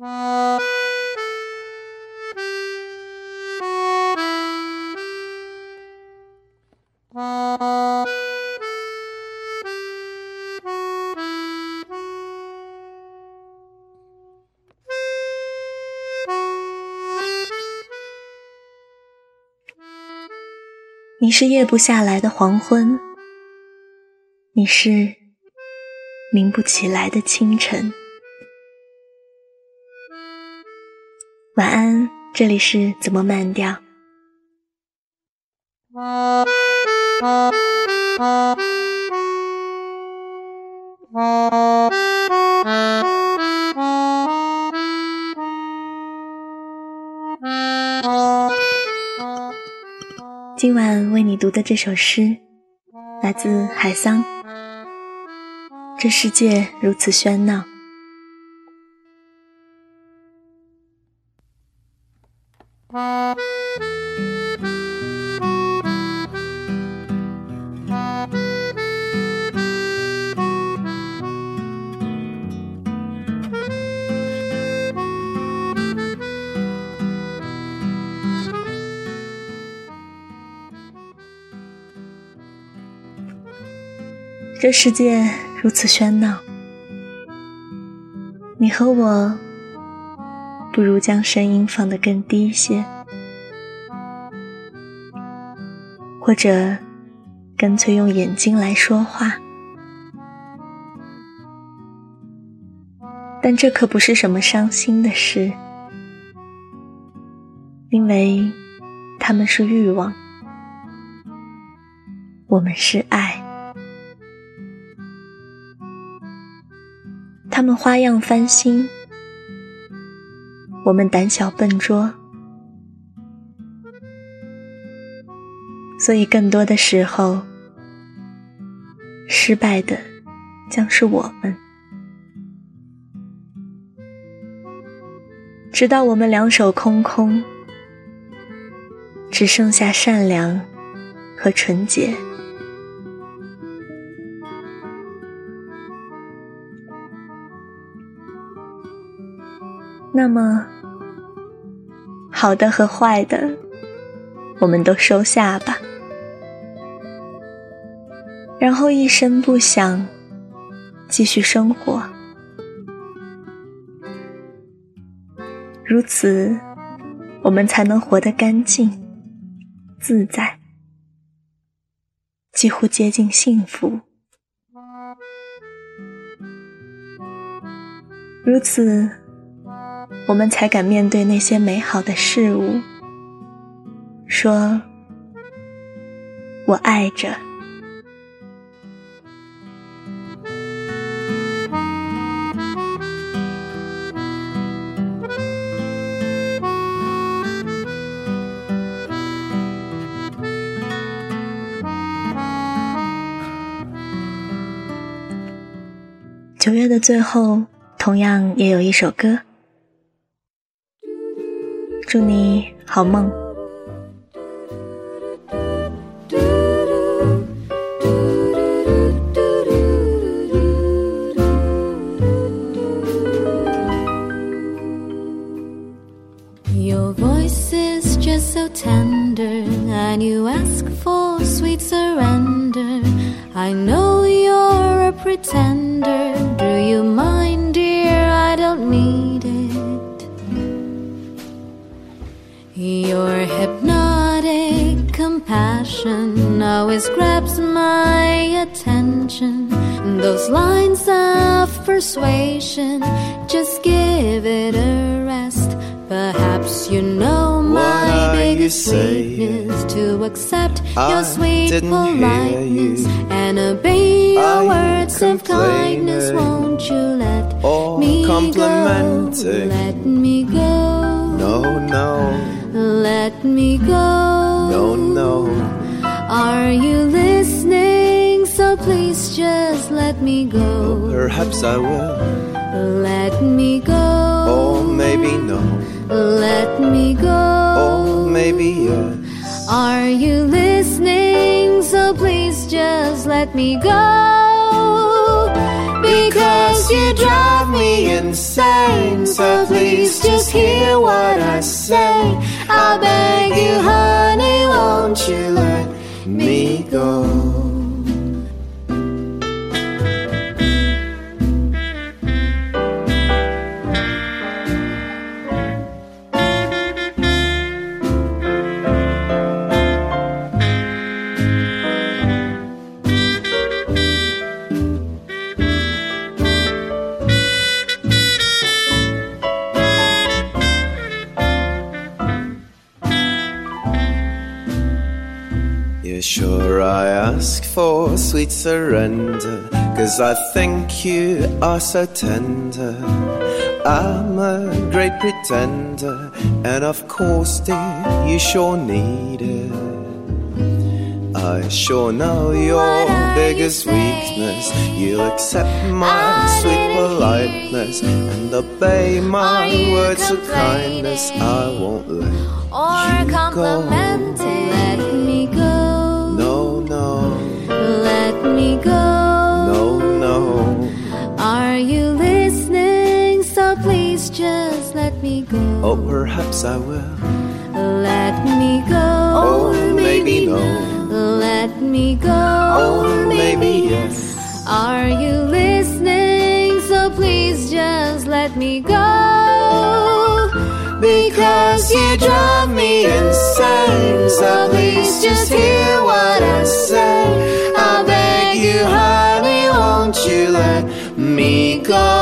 你是夜不下来的黄昏，你是明不起来的清晨。晚安，这里是怎么慢调？今晚为你读的这首诗，来自海桑。这世界如此喧闹。这世界如此喧闹，你和我不如将声音放得更低些，或者干脆用眼睛来说话。但这可不是什么伤心的事，因为他们是欲望，我们是爱。他们花样翻新，我们胆小笨拙，所以更多的时候，失败的将是我们。直到我们两手空空，只剩下善良和纯洁。那么，好的和坏的，我们都收下吧，然后一声不响，继续生活。如此，我们才能活得干净、自在，几乎接近幸福。如此。我们才敢面对那些美好的事物，说：“我爱着。”九月的最后，同样也有一首歌。祝你好梦。Your voice is just so tender, and you ask for sweet surrender. I know you're a pretender. Do you mind, dear? I don't need Always grabs my attention. Those lines of persuasion, just give it a rest. Perhaps you know my biggest weakness to accept I your sweet politeness you. and obey your words of kindness. Won't you let me go? Let me go. No, no, Let me go. Are you listening? So please just let me go. Perhaps I will, Let me go. or maybe no, Let me go. or maybe yes. Are you listening? So please just let me go. Because you drive me insane. So please just hear what I say. I beg you, honey, won't you let me go? Yeah, sure, I ask for sweet surrender, cause I think you are so tender. I'm a great pretender, and of course, dear, you sure need it. I sure know your biggest you weakness. You accept my sweet politeness and obey my words of kindness. I won't let or You go. Me go. Oh, perhaps I will. Let me go. Oh, or maybe no. Let me go. Oh, or maybe yes. Are you listening? So please just let me go. Because you drive me insane. So please just hear what I say. I beg you, honey, won't you let me go?